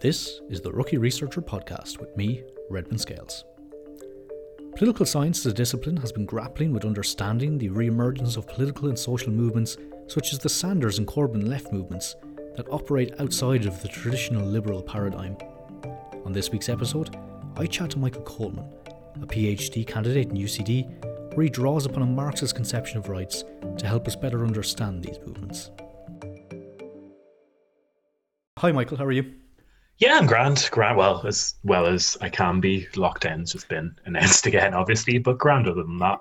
This is the Rookie Researcher Podcast with me, Redmond Scales. Political science as a discipline has been grappling with understanding the re emergence of political and social movements such as the Sanders and Corbyn left movements that operate outside of the traditional liberal paradigm. On this week's episode, I chat to Micheal Colman, a PhD candidate in UCD, where he draws upon a Marxist conception of rights to help us better understand these movements. Hi, Micheal, how are you? Yeah, I'm grand. Grand, well as well as I can be. Lockdown's just been announced again, obviously, but grand other than that.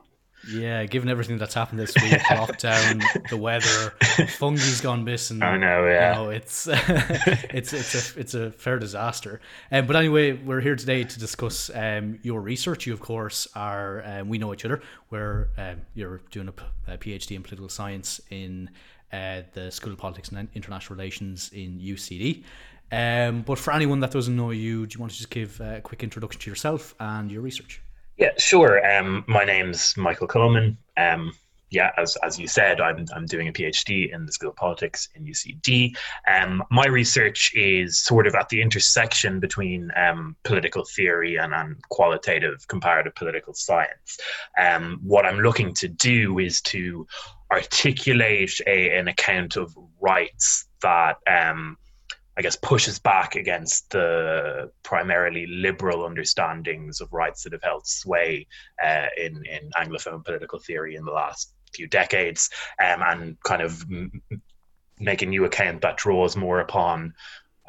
Yeah, given everything that's happened this week, lockdown, the weather, Fungie's gone missing. I know, yeah. You know, it's it's it's a it's a fair disaster. Um, but anyway, we're here today to discuss um, your research. You, of course, are um, we know each other. Where um, you're doing a, a, PhD in political science in uh, the School of Politics and International Relations in UCD. Um, but for anyone that doesn't know you, do you want to just give a quick introduction to yourself and your research? Yeah, sure. Um, my name's Micheal Colman. Um, yeah, as, as you said, I'm, I'm doing a PhD in the School of Politics in UCD. Um, my research is sort of at the intersection between um, political theory and, and qualitative comparative political science. Um, what I'm looking to do is to articulate a, an account of rights that um, I guess, pushes back against the primarily liberal understandings of rights that have held sway uh, in in Anglophone political theory in the last few decades, um, and kind of m- make a new account that draws more upon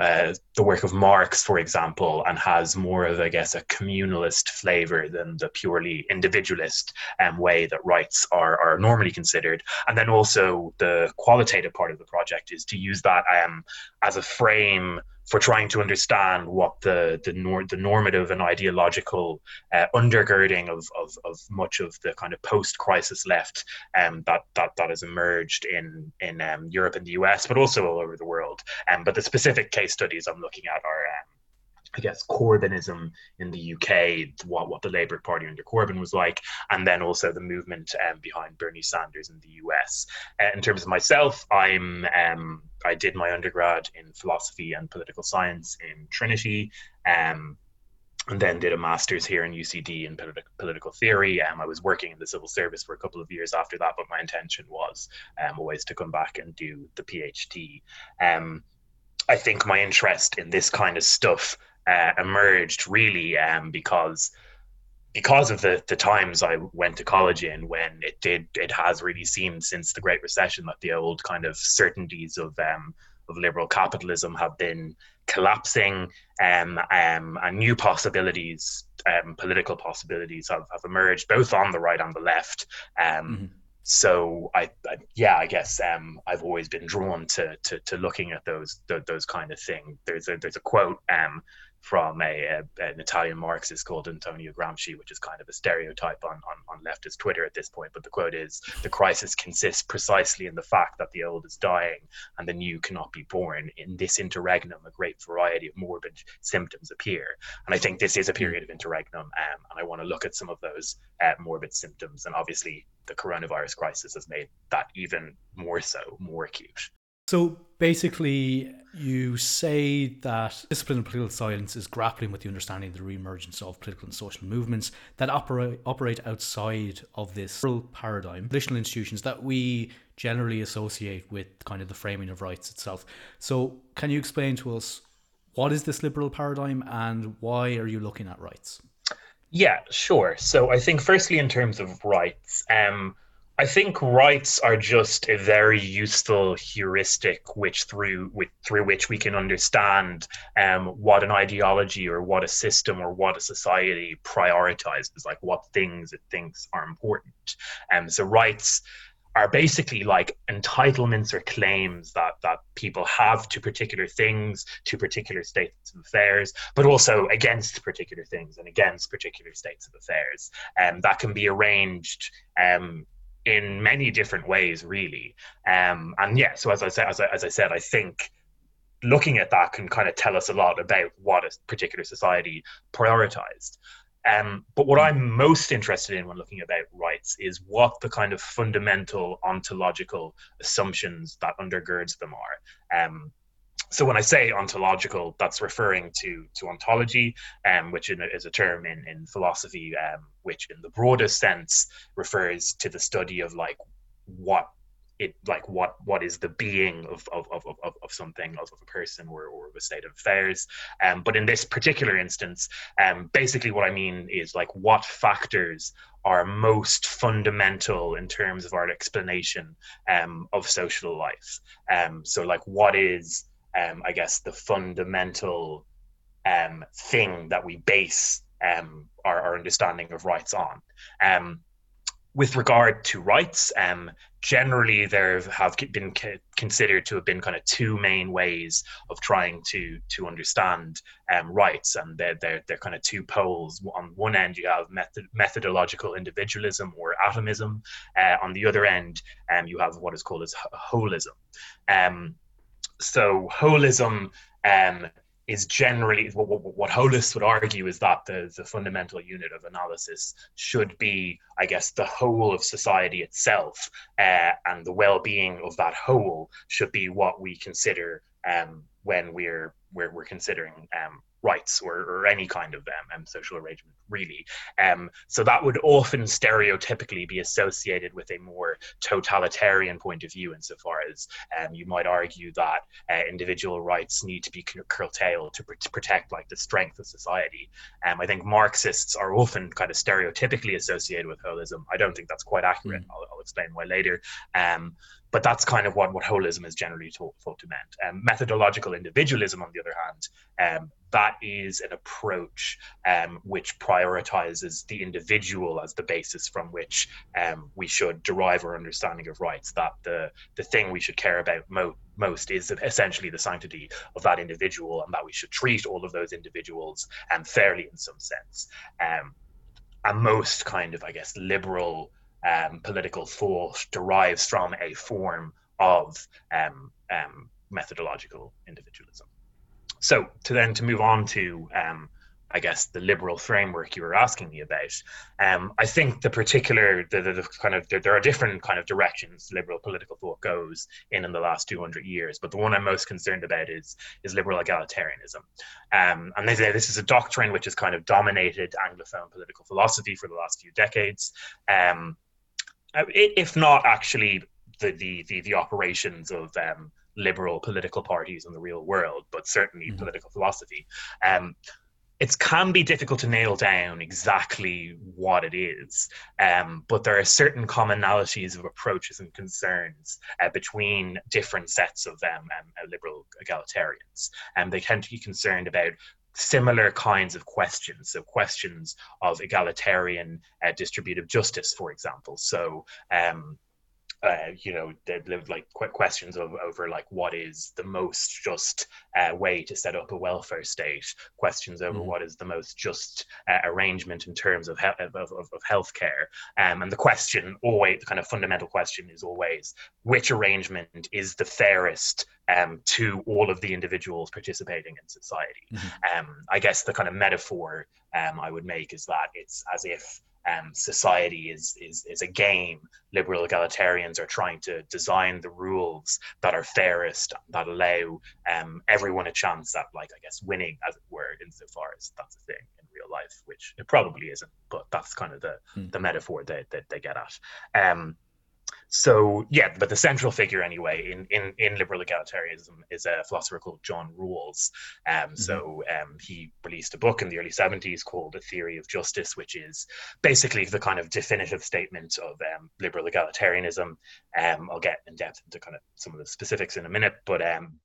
uh, the work of Marx, for example, and has more of, I guess, a communalist flavor than the purely individualist um, way that rights are, are normally considered. And then also the qualitative part of the project is to use that um, as a frame for trying to understand what the the, nor- the normative and ideological uh, undergirding of, of, of much of the kind of post crisis left um, that, that that has emerged in in um, Europe and the US, but also all over the world. Um, but the specific case studies I'm looking at are. I guess Corbynism in the UK, what what the Labour Party under Corbyn was like, and then also the movement um, behind Bernie Sanders in the US. Uh, in terms of myself, I'm um, I did my undergrad in philosophy and political science in Trinity. Um, and then did a master's here in UCD in politi- political theory. Um, I was working in the civil service for a couple of years after that, but my intention was um, always to come back and do the PhD. Um, I think my interest in this kind of stuff uh, emerged really um, because because of the the times I went to college in when it did it has really seemed since the Great Recession that the old kind of certainties of um, of liberal capitalism have been collapsing um, um, and new possibilities um, political possibilities have, have emerged both on the right and the left um, mm-hmm. so I, I, yeah I guess um, I've always been drawn to, to, to looking at those those kind of things there's a there's a quote um, from a, a, an Italian Marxist called Antonio Gramsci, which is kind of a stereotype on, on, on leftist Twitter at this point. But the quote is The crisis consists precisely in the fact that the old is dying and the new cannot be born. In this interregnum, a great variety of morbid symptoms appear. And I think this is a period of interregnum. Um, and I want to look at some of those uh, morbid symptoms. And obviously, the coronavirus crisis has made that even more so, more acute. So basically, you say that discipline of political science is grappling with the understanding of the reemergence of political and social movements that operate operate outside of this liberal paradigm, traditional institutions that we generally associate with kind of the framing of rights itself. So, can you explain to us what is this liberal paradigm and why are you looking at rights? Yeah, sure. So, I think firstly, in terms of rights, um, I think rights are just a very useful heuristic, which through which, through which we can understand um, what an ideology or what a system or what a society prioritizes, like what things it thinks are important. And um, so rights are basically like entitlements or claims that that people have to particular things, to particular states of affairs, but also against particular things and against particular states of affairs. And um, that can be arranged um, in many different ways, really. Um, and yeah, so as I said, as I, as I said, I think looking at that can kind of tell us a lot about what a particular society prioritized. Um, but what I'm most interested in when looking about rights is what the kind of fundamental ontological assumptions that undergirds them are. Um, so when I say ontological, that's referring to to ontology, um, which is a term in in philosophy, um, which in the broadest sense refers to the study of like what it like what what is the being of of, of, of, of something of a person or, or of a state of affairs. Um, but in this particular instance um, basically what i mean is like what factors are most fundamental in terms of our explanation um, of social life. Um, so like what is um, i guess the fundamental um, thing that we base um, our, our understanding of rights on um, with regard to rights, um, generally there have been considered to have been kind of two main ways of trying to to understand um, rights, and they're, they're they're kind of two poles. On one end, you have method, methodological individualism or atomism. Uh, on the other end, um, you have what is called as holism. Um, so holism um, is generally what, what, what holists would argue is that the, the fundamental unit of analysis should be, I guess, the whole of society itself, uh, and the well-being of that whole should be what we consider um, when we're we're, we're considering um, rights or, or any kind of um, um, social arrangement, really. Um, so that would often stereotypically be associated with a more totalitarian point of view, insofar as um, you might argue that uh, individual rights need to be curtailed to, pr- to, protect like the strength of society. Um, I think Marxists are often kind of stereotypically associated with holism. I don't think that's quite accurate. Mm. I'll, I'll, explain why later. Um, but that's kind of what, what holism is generally thought, thought to mean. Um, methodological individualism, on the other hand, um, that is an approach um, which prioritizes the individual as the basis from which um, we should derive our understanding of rights. That the the thing we should care about mo- most is essentially the sanctity of that individual, and that we should treat all of those individuals um, fairly in some sense. Um, and most kind of, I guess, liberal um, political thought derives from a form of um, um, methodological individualism. So to then to move on to um, I guess the liberal framework you were asking me about. Um, I think the particular, the, the, the kind of, there, there, are different kind of directions liberal political thought goes in in the last 200 years, but the one I'm most concerned about is is liberal egalitarianism. Um, and they say this is a doctrine which has kind of dominated Anglophone political philosophy for the last few decades. Um, if not actually the, the, the, the operations of um, liberal political parties in the real world, but certainly mm-hmm. political philosophy. Um, it can be difficult to nail down exactly what it is, um, but there are certain commonalities of approaches and concerns uh, between different sets of um, um, liberal egalitarians. And they tend to be concerned about similar kinds of questions. So, questions of egalitarian uh, distributive justice, for example. So, um, uh, you know, they live like questions of, over like what is the most just uh, way to set up a welfare state, questions over mm. what is the most just uh, arrangement in terms of, he- of, of, of healthcare. Um, and the question, always, the kind of fundamental question is always which arrangement is the fairest um, to all of the individuals participating in society. Mm-hmm. Um, I guess the kind of metaphor um, I would make is that it's as if um, society is, is is a game. Liberal egalitarians are trying to design the rules that are fairest, that allow um, everyone a chance at, like I guess, winning, as it were, insofar as that's a thing in real life, which it probably isn't, but that's kind of the mm. the metaphor that, that they get at. Um, so yeah, but the central figure anyway in, in, in liberal egalitarianism is a philosopher called John Rawls. Um, mm-hmm. So um, he released a book in the early 70s called A Theory of Justice, which is basically the kind of definitive statement of um, liberal egalitarianism. Um, I'll get in depth into kind of some of the specifics in a minute, but um,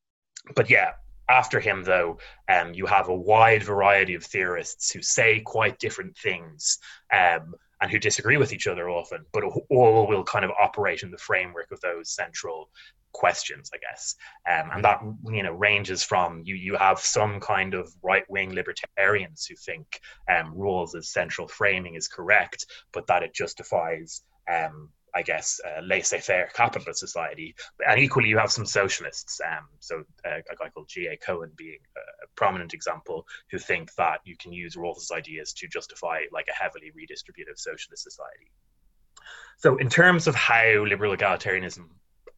but yeah, after him, though, um, you have a wide variety of theorists who say quite different things. Um, and who disagree with each other often, but all will kind of operate in the framework of those central questions, I guess. Um, and that you know ranges from you you have some kind of right wing libertarians who think um, as central framing is correct, but that it justifies um, I guess, uh, laissez-faire capitalist society. And equally, you have some socialists. Um, so uh, a guy called G.A. Cohen being a, prominent example, who think that you can use Rawls's ideas to justify like a heavily redistributive socialist society. So, in terms of how liberal egalitarianism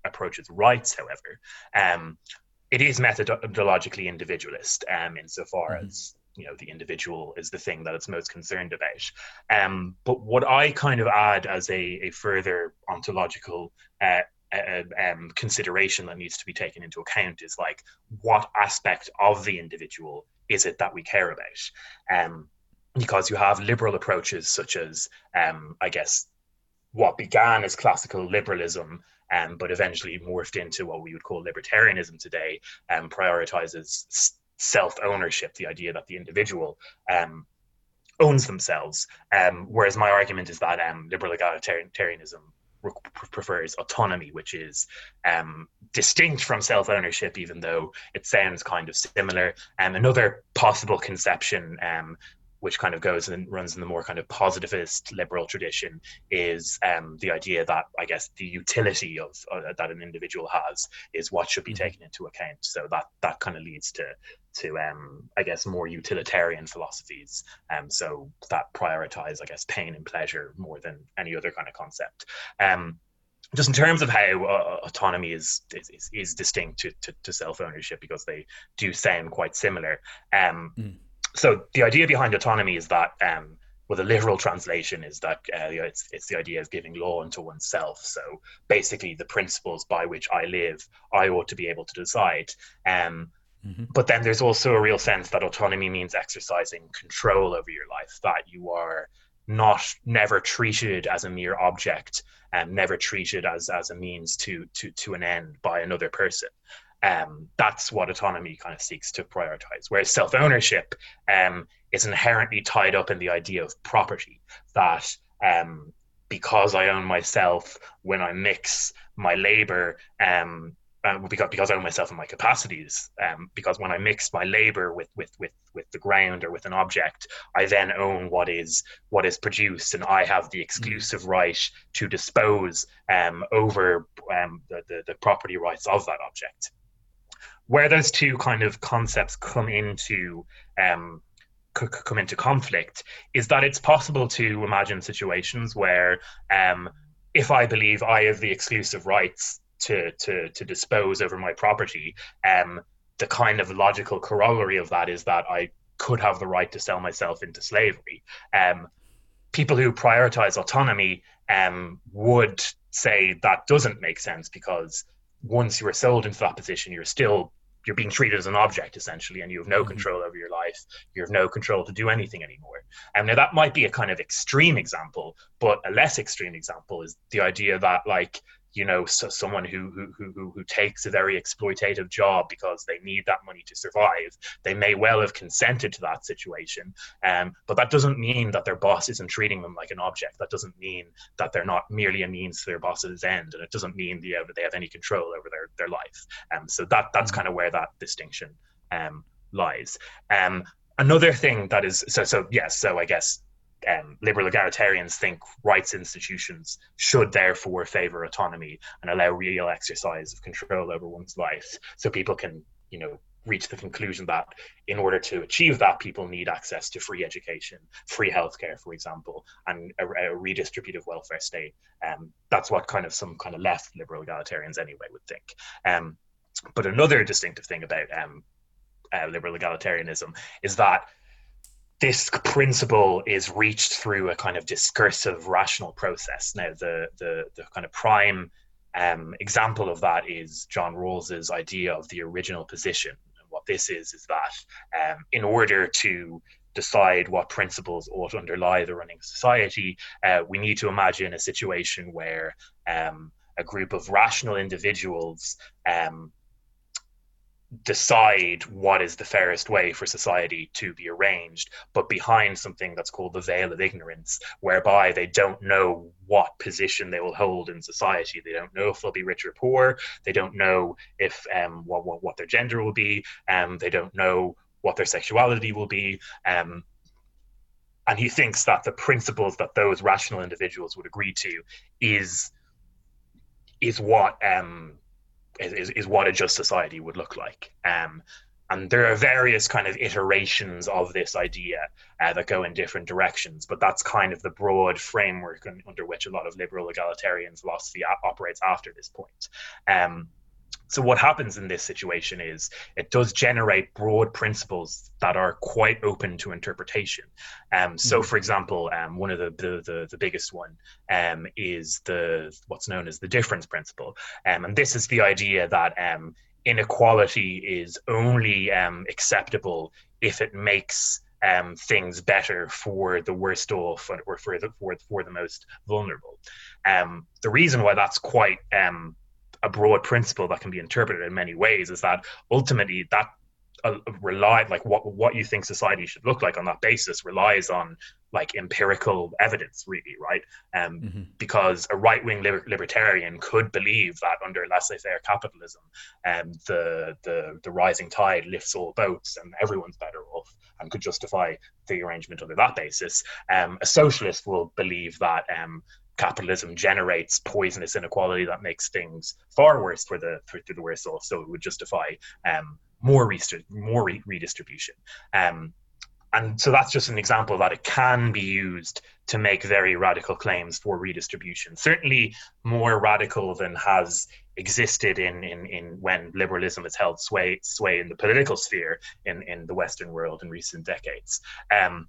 approaches rights, however, um, it is methodologically individualist um, insofar mm-hmm. as you know the individual is the thing that it's most concerned about. Um, but what I kind of add as a, a further ontological uh, uh, um, consideration that needs to be taken into account is like what aspect of the individual is it that we care about? Um, because you have liberal approaches such as, um, I guess, what began as classical liberalism, um, but eventually morphed into what we would call libertarianism today, um, prioritizes self ownership, the idea that the individual um, owns themselves. Um, whereas my argument is that um, liberal egalitarianism prefers autonomy, which is um, distinct from self ownership, even though it sounds kind of similar. Um, another possible conception um, which kind of goes and runs in the more kind of positivist liberal tradition, is um, the idea that I guess the utility of uh, that an individual has is what should be mm-hmm. taken into account. So that that kind of leads to to um, I guess more utilitarian philosophies. Um, so that prioritize I guess pain and pleasure more than any other kind of concept. Um, just in terms of how uh, autonomy is, is is distinct to, to, to self ownership because they do sound quite similar. Um, mm so the idea behind autonomy is that um, well, the literal translation is that uh, it's, it's the idea of giving law unto oneself. So basically, the principles by which I live, I ought to be able to decide. Um, mm-hmm. But then there's also a real sense that autonomy means exercising control over your life, that you are not never treated as a mere object and never treated as as a means to to to an end by another person um, that's what autonomy kind of seeks to prioritize. Whereas self ownership um, is inherently tied up in the idea of property, that um, because I own myself, when I mix my labor, um, uh, because, because I own myself and my capacities, um, because when I mix my labor with, with, with, with the ground or with an object, I then own what is what is produced, and I have the exclusive mm. right to dispose um, over um, the, the, the property rights of that object where those two kind of concepts come into um, c- come into conflict is that it's possible to imagine situations where um, if I believe I have the exclusive rights to to to dispose over my property, um, the kind of logical corollary of that is that I could have the right to sell myself into slavery. Um, people who prioritize autonomy um, would say that doesn't make sense because once you are sold into that position, you're still you're being treated as an object essentially, and you have no mm-hmm. control over your life. You have no control to do anything anymore. And now that might be a kind of extreme example, but a less extreme example is the idea that like you know so someone who, who who who takes a very exploitative job because they need that money to survive they may well have consented to that situation um, but that doesn't mean that their boss isn't treating them like an object. That doesn't mean that they're not merely a means to their boss's end and it doesn't mean they have, they have any control over their their life. Um, so that that's mm-hmm. kind of where that distinction um, lies. Um, another thing that is so so yes so i guess um, liberal egalitarians think rights institutions should therefore favor autonomy and allow real exercise of control over one's life. So people can you know reach the conclusion that in order to achieve that people need access to free education free healthcare for example and a, a redistributive welfare state. Um, that's what kind of some kind of left liberal egalitarians anyway would think. Um, but another distinctive thing about um, uh, liberal egalitarianism is that this principle is reached through a kind of discursive rational process. Now, the the, the kind of prime um, example of that is John Rawls's idea of the original position. And what this is is that um, in order to decide what principles ought to underlie the running society, uh, we need to imagine a situation where um, a group of rational individuals um, decide what is the fairest way for society to be arranged, but behind something that's called the veil of ignorance, whereby they don't know what position they will hold in society. They don't know if they'll be rich or poor. They don't know if um, what, what, what their gender will be. Um, they don't know what their sexuality will be. Um, and he thinks that the principles that those rational individuals would agree to is is what um, is, is what a just society would look like. Um, and there are various kind of iterations of this idea uh, that go in different directions, but that's kind of the broad framework under which a lot of liberal egalitarian philosophy operates after this point. Um, so what happens in this situation is it does generate broad principles that are quite open to interpretation. Um, so, mm-hmm. for example, um, one of the, the, the, the biggest one um, is the what's known as the difference principle, um, and this is the idea that um, inequality is only um, acceptable if it makes um, things better for the worst off or for the for, for the most vulnerable. Um, the reason why that's quite um, a broad principle that can be interpreted in many ways is that ultimately that uh, rely like what what you think society should look like on that basis relies on like empirical evidence really right um mm-hmm. because a right-wing liber- libertarian could believe that under laissez-faire capitalism um the the the rising tide lifts all boats and everyone's better off and could justify the arrangement under that basis um a socialist will believe that um capitalism generates poisonous inequality that makes things far worse for the for, for the worse off. So it would justify um, more rest- more re- redistribution. Um, and so that's just an example that it can be used to make very radical claims for redistribution. Certainly more radical than has existed in, in, in when liberalism has held sway sway in the political sphere in, in the Western world in recent decades. Um,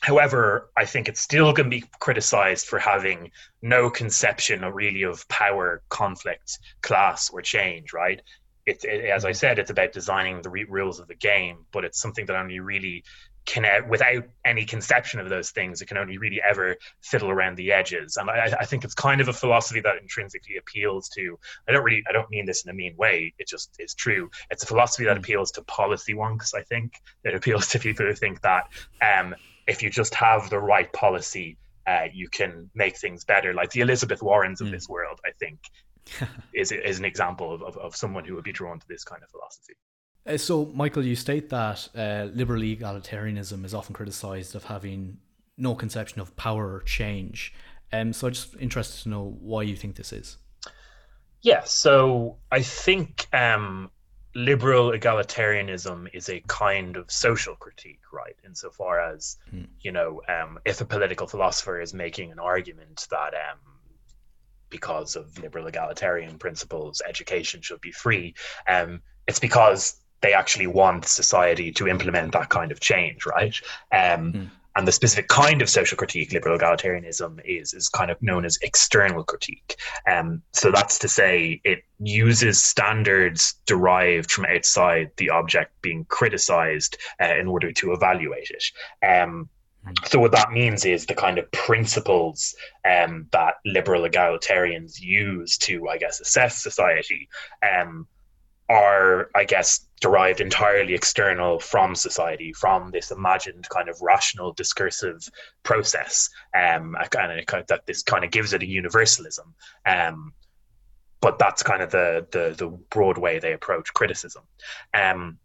However, I think it's still going to be criticized for having no conception of really of power, conflict, class, or change, right? It, it, as I mm-hmm. said, it's about designing the re- rules of the game, but it's something that only really can, without any conception of those things, it can only really ever fiddle around the edges. And I, I think it's kind of a philosophy that intrinsically appeals to. I don't really, I don't mean this in a mean way. It just is true. It's a philosophy that mm. appeals to policy wonks. I think it appeals to people who think that um, if you just have the right policy, uh, you can make things better. Like the Elizabeth Warrens of mm. this world, I think, is is an example of, of, of, someone who would be drawn to this kind of philosophy. Uh, so, Micheal, you state that uh, liberal egalitarianism is often criticized of having no conception of power or change. Um, so, I'm just interested to know why you think this is. Yeah, so I think um, liberal egalitarianism is a kind of social critique, right? Insofar as, mm. you know, um, if a political philosopher is making an argument that um, because of liberal egalitarian principles, education should be free, um, it's because they actually want society to implement that kind of change, right? Um, mm and the specific kind of social critique liberal egalitarianism is is kind of known as external critique. Um, so that's to say it uses standards derived from outside the object being criticized uh, in order to evaluate it. Um, so what that means is the kind of principles um, that liberal egalitarians use to, I guess, assess society um, are, I guess, derived entirely external from society, from this imagined kind of rational discursive process, um, and that this kind of gives it a universalism. Um, but that's kind of the, the the broad way they approach criticism. Um,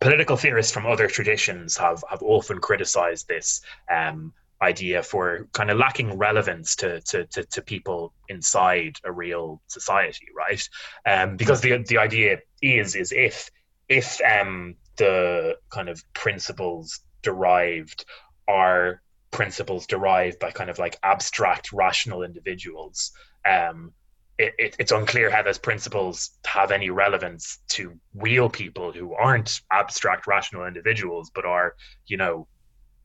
political theorists from other traditions have have often criticized this um, idea for kind of lacking relevance to, to, to, to, people inside a real society, right? Um, because the the idea is is if if um, the kind of principles derived are principles derived by kind of like abstract rational individuals, um, it, it, it's unclear how those principles have any relevance to real people who aren't abstract rational individuals, but are, you know,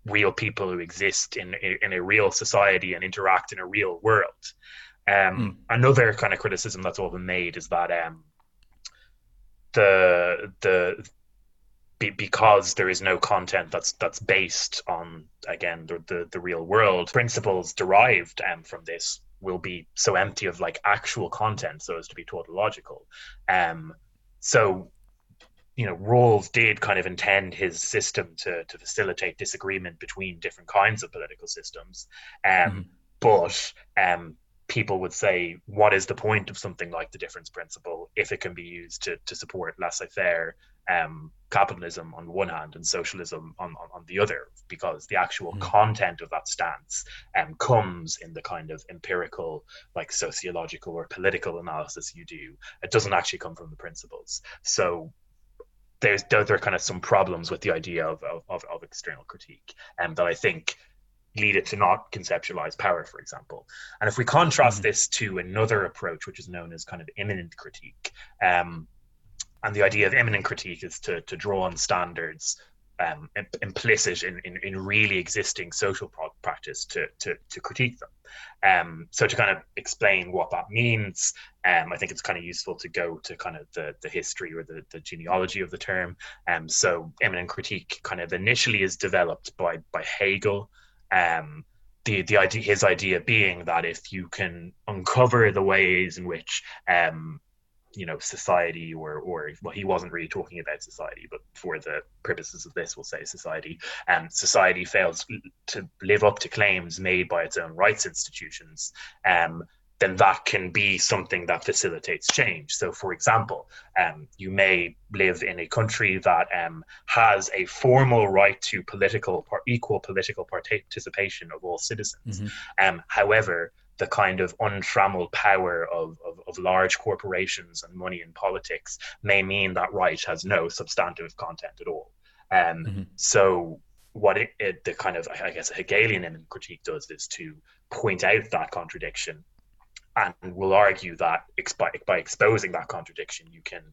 real people who exist in in a real society and interact in a real world. Um, mm. Another kind of criticism that's often made is that um, the the be, because there is no content that's that's based on again the the, the real world principles derived um, from this will be so empty of like actual content so as to be tautological um so you know, Rawls did kind of intend his system to to facilitate disagreement between different kinds of political systems, um, mm-hmm. but um, people would say, what is the point of something like the difference principle if it can be used to to support laissez-faire um, capitalism on one hand and socialism on, on, on the other, because the actual mm-hmm. content of that stance um, comes in the kind of empirical, like sociological or political analysis you do. It doesn't actually come from the principles. So there's there are kind of some problems with the idea of of, of external critique, and um, that I think lead it to not conceptualize power, for example. And if we contrast mm-hmm. this to another approach, which is known as kind of immanent critique, um, and the idea of immanent critique is to, to draw on standards um, implicit in, in, in, really existing social practice to, to, to critique them. Um, so to kind of explain what that means, um, I think it's kind of useful to go to kind of the, the history or the, the genealogy of the term. Um, so immanent critique kind of initially is developed by, by Hegel. Um, the, the idea, his idea being that if you can uncover the ways in which um, you know society or or well he wasn't really talking about society but for the purposes of this we'll say society and um, society fails to live up to claims made by its own rights institutions um then that can be something that facilitates change. So, for example, um, you may live in a country that um, has a formal right to political, equal political participation of all citizens. Mm-hmm. Um, however, the kind of untrammeled power of, of, of, large corporations and money in politics may mean that right has no substantive content at all. Um, mm-hmm. So, what it, it, the kind of, I guess, Hegelian critique does is to point out that contradiction and will argue that by, by exposing that contradiction, you can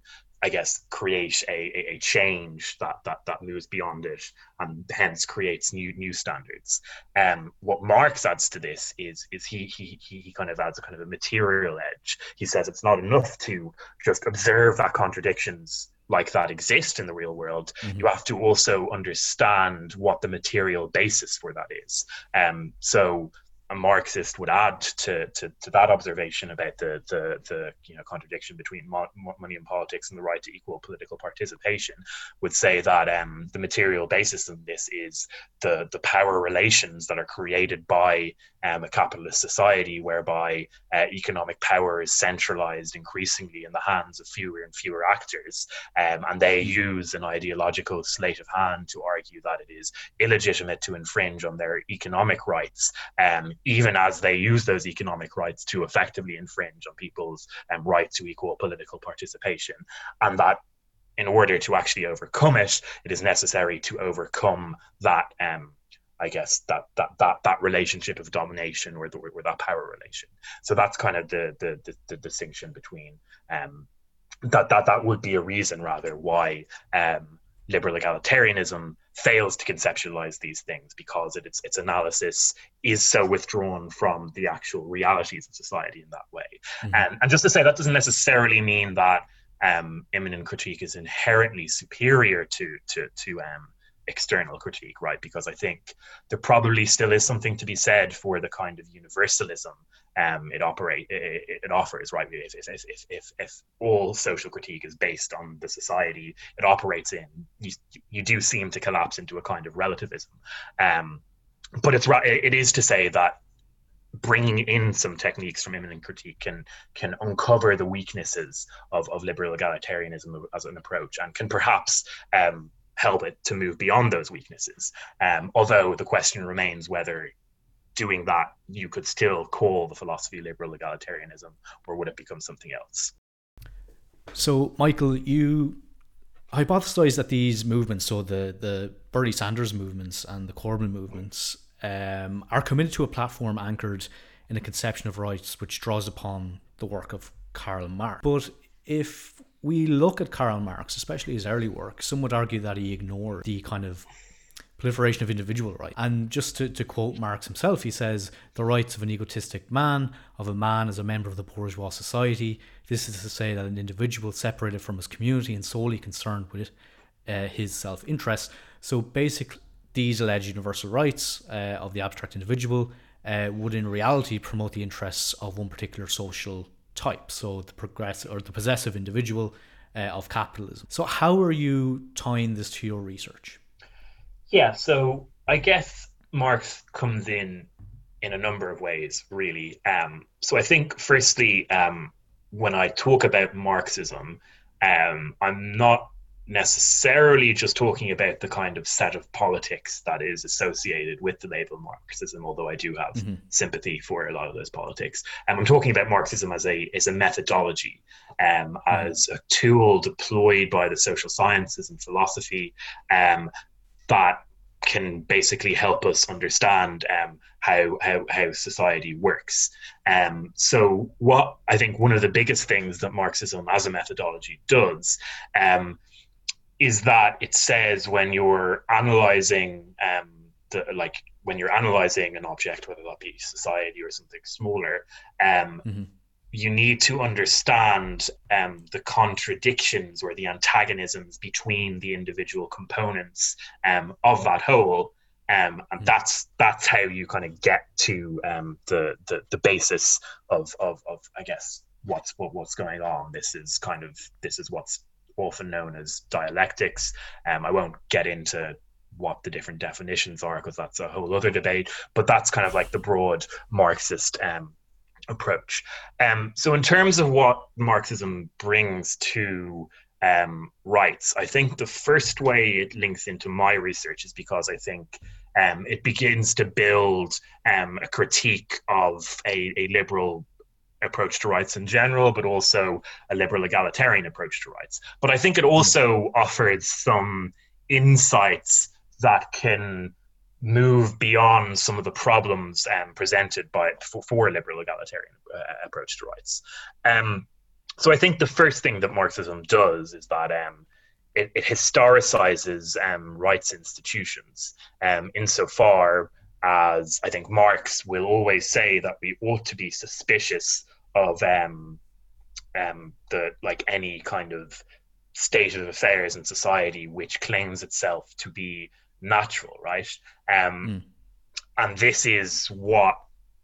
I guess, create a, a, change that, that that moves beyond it and hence creates new new standards. Um, what Marx adds to this is is he he he kind of adds a kind of a material edge. He says it's not enough to just observe that contradictions like that exist in the real world. Mm-hmm. You have to also understand what the material basis for that is. Um, so a Marxist would add to, to, to that observation about the, the, the you know contradiction between mo- money and politics and the right to equal political participation would say that um, the material basis of this is the the power relations that are created by um, a capitalist society whereby uh, economic power is centralized increasingly in the hands of fewer and fewer actors um, and they use an ideological sleight of hand to argue that it is illegitimate to infringe on their economic rights um, even as they use those economic rights to effectively infringe on people's um, right to equal political participation. And that in order to actually overcome it, it is necessary to overcome that um, I guess that that that that relationship of domination or the or that power relation. So that's kind of the the the, the distinction between um, that that that would be a reason rather why um, liberal egalitarianism fails to conceptualize these things because it, its its analysis is so withdrawn from the actual realities of society in that way. Mm-hmm. And and just to say that doesn't necessarily mean that um, immanent critique is inherently superior to to to um, external critique, right? Because I think there probably still is something to be said for the kind of universalism um, it operate it, it, offers, right? If, if, if, if, if all social critique is based on the society it operates in, you, you do seem to collapse into a kind of relativism. Um, but it's right. It is to say that bringing in some techniques from immanent critique can can uncover the weaknesses of, of liberal egalitarianism as an approach and can perhaps um, help it to move beyond those weaknesses. Um, although the question remains whether doing that you could still call the philosophy liberal egalitarianism, or would it become something else? So, Micheal, you hypothesize that these movements, so the the Bernie Sanders movements and the Corbyn movements, um, are committed to a platform anchored in a conception of rights which draws upon the work of Karl Marx. But if we look at Karl Marx, especially his early work, some would argue that he ignored the kind of proliferation of individual rights. And just to, to quote Marx himself, he says, the rights of an egotistic man, of a man as a member of the bourgeois society. This is to say that an individual separated from his community and solely concerned with uh, his self interest. So basically, these alleged universal rights uh, of the abstract individual uh, would in reality promote the interests of one particular social type. So the progressive or the possessive individual uh, of capitalism. So how are you tying this to your research? Yeah, so I guess Marx comes in in a number of ways, really. Um, so I think, firstly, um, when I talk about Marxism, um, I'm not necessarily just talking about the kind of set of politics that is associated with the label Marxism, although I do have mm-hmm. sympathy for a lot of those politics. And I'm talking about Marxism as a as a methodology, um, mm-hmm. as a tool deployed by the social sciences and philosophy um, that can basically help us understand um, how, how how society works. Um, so, what I think one of the biggest things that Marxism as a methodology does um, is that it says when you're analyzing um, the like when you're analyzing an object, whether that be society or something smaller, um, mm-hmm. you need to understand um, the contradictions or the antagonisms between the individual components um, of that whole. Um, and mm-hmm. that's that's how you kind of get to um, the, the the basis of, of of I guess what's what, what's going on. This is kind of this is what's often known as dialectics. Um, I won't get into what the different definitions are because that's a whole other debate. But that's kind of like the broad Marxist um, approach. Um, so in terms of what Marxism brings to um, rights, I think the first way it links into my research is because I think um, it begins to build um, a critique of a, a liberal approach to rights in general, but also a liberal egalitarian approach to rights. But I think it also offers some insights that can move beyond some of the problems um, presented by for, for a liberal egalitarian uh, approach to rights. Um, so I think the first thing that Marxism does is that um, it, it, historicizes um, rights institutions um, insofar as I think Marx will always say that we ought to be suspicious of um, um, the like any kind of state of affairs in society which claims itself to be natural, right? Um, mm. And this is what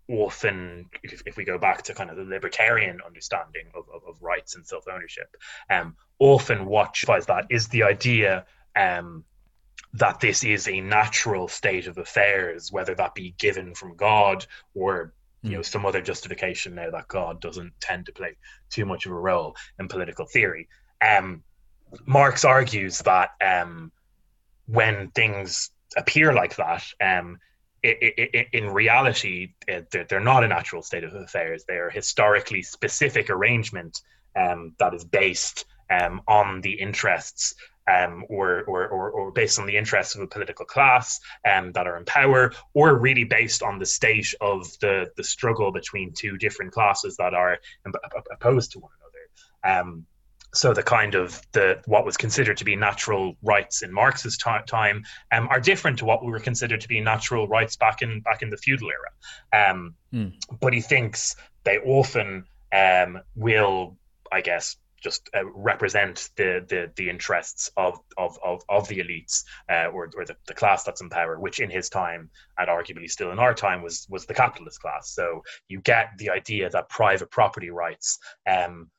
often, if, if, we go back to kind of the libertarian understanding of, of, of rights and self ownership, um, often what justifies that is the idea um, that this is a natural state of affairs, whether that be given from God or you know hmm. some other justification now that God doesn't tend to play too much of a role in political theory. Um, Marx argues that um, when things appear like that, um, it, it, it, in reality, they're, they're, not a natural state of affairs. They are a historically specific arrangement um, that is based um, on the interests um, or, or, or, or, based on the interests of a political class um, that are in power, or really based on the state of the, the struggle between two different classes that are opposed to one another. Um, so the kind of the what was considered to be natural rights in Marx's t- time um, are different to what we were considered to be natural rights back in back in the feudal era. Um, mm. But he thinks they often um, will, I guess, just uh, represent the, the the interests of of of, of the elites uh, or, or the, the class that's in power, which in his time and arguably still in our time was was the capitalist class. So you get the idea that private property rights um,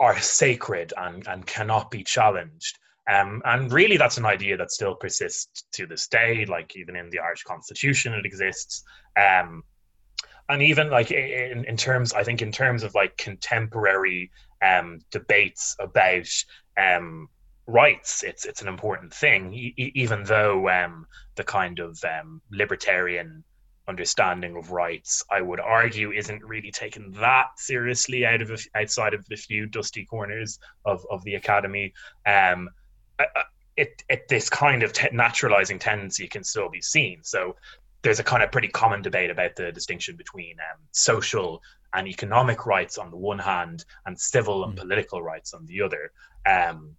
are sacred and, and cannot be challenged. Um, and really, that's an idea that still persists to this day. Like even in the Irish Constitution, it exists. Um, and even like in, in terms, I think in terms of like contemporary um, debates about um, rights, it's it's an important thing. E- even though um, the kind of um, libertarian understanding of rights, I would argue, isn't really taken that seriously out of a, outside of the few dusty corners of, of the academy. Um, it, it this kind of te- naturalizing tendency can still be seen. So there's a kind of pretty common debate about the distinction between um, social and economic rights on the one hand, and civil and mm. political rights on the other. Um,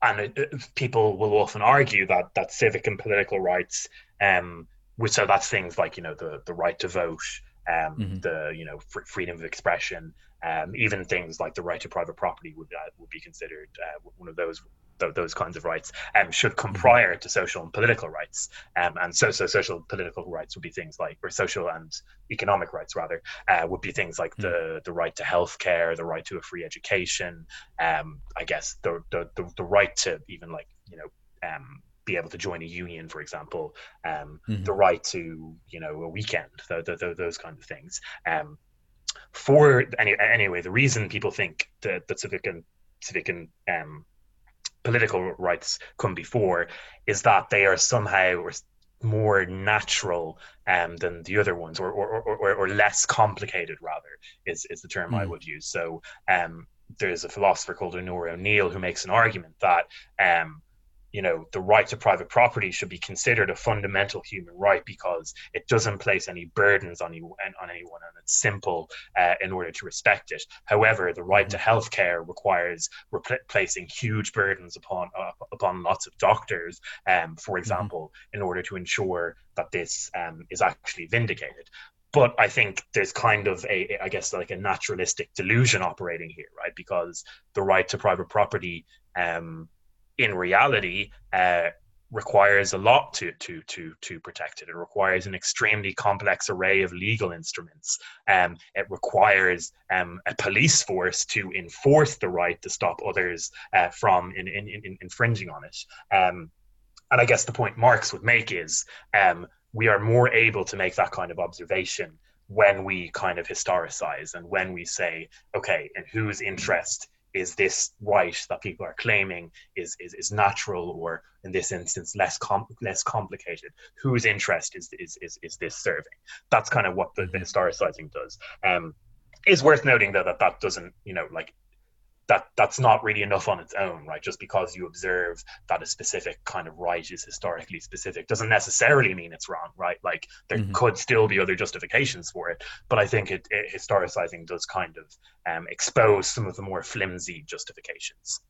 and it, it, people will often argue that that civic and political rights um, which so that's things like you know the the right to vote, um, mm-hmm. the you know fr- freedom of expression, um, even things like the right to private property would uh, would be considered uh, one of those th- those kinds of rights um, should come mm-hmm. prior to social and political rights. Um, and so, so social political rights would be things like, or social and economic rights rather, uh, would be things like the the right to health care, the right to a free education. Um, I guess the, the the the right to even like you know um, be able to join a union, for example, um, mm-hmm. the right to you know a weekend, the, the, the, those kind of things. Um, for any, anyway, the reason people think that, that civic and civic and um, political rights come before is that they are somehow more natural um, than the other ones, or or, or, or less complicated, rather, is, is the term mm. I would use. So um, there's a philosopher called Onora O'Neill who makes an argument that um, you know the right to private property should be considered a fundamental human right because it doesn't place any burdens on you and on anyone and it's simple uh, in order to respect it however the right to mm-hmm. health care requires placing huge burdens upon uh, upon lots of doctors um, for mm-hmm. example mm-hmm. in order to ensure that this um, is actually vindicated but I think there's kind of a, I guess, like a naturalistic delusion operating here, right? Because the right to private property um, in reality uh, requires a lot to to to to protect it. It requires an extremely complex array of legal instruments. Um, it requires um, a police force to enforce the right to stop others uh, from in, in, in infringing on it. Um, and I guess the point Marx would make is um, we are more able to make that kind of observation when we kind of historicize and when we say, okay, in whose interest is this right that people are claiming is is, is natural or in this instance less com- less complicated? Whose interest is, is is is this serving? That's kind of what the, the mm-hmm. historicizing does. Um is worth noting though that that doesn't you know like that that's not really enough on its own, right? Just because you observe that a specific kind of right is historically specific doesn't necessarily mean it's wrong, right? Like there mm-hmm. could still be other justifications for it, but I think it, it historicizing does kind of um, expose some of the more flimsy justifications.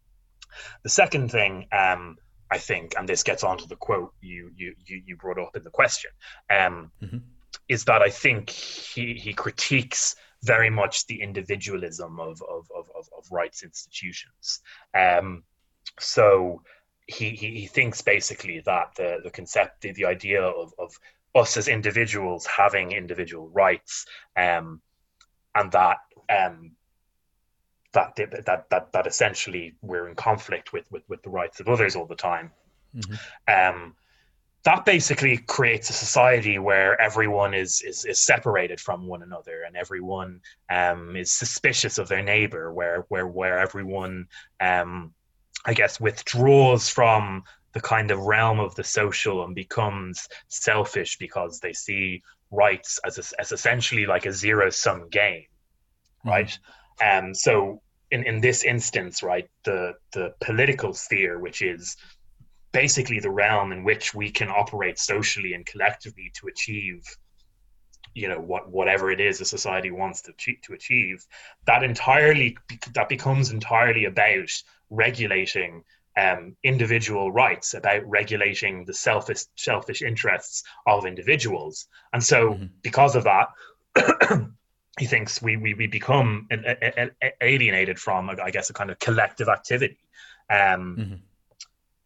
The second thing, um, I think, and this gets onto the quote you you you, you brought up in the question, um, mm-hmm. is that I think he he critiques very much the individualism of of of, of, of rights institutions. Um, so he, he, he thinks basically that the the concept the, the idea of of us as individuals having individual rights um, and that um, that that that that essentially we're in conflict with with, with the rights of others all the time. Mm-hmm. Um, that basically creates a society where everyone is is, is separated from one another and everyone um, is suspicious of their neighbor where where where everyone um, i guess withdraws from the kind of realm of the social and becomes selfish because they see rights as a, as essentially like a zero sum game mm-hmm. right mm-hmm. um so in in this instance right the the political sphere which is basically the realm in which we can operate socially and collectively to achieve you know what whatever it is a society wants to to achieve that entirely that becomes entirely about regulating um, individual rights about regulating the selfish selfish interests of individuals. And so mm-hmm. because of that he thinks we we, we become alienated from i guess a kind of collective activity. Um, mm-hmm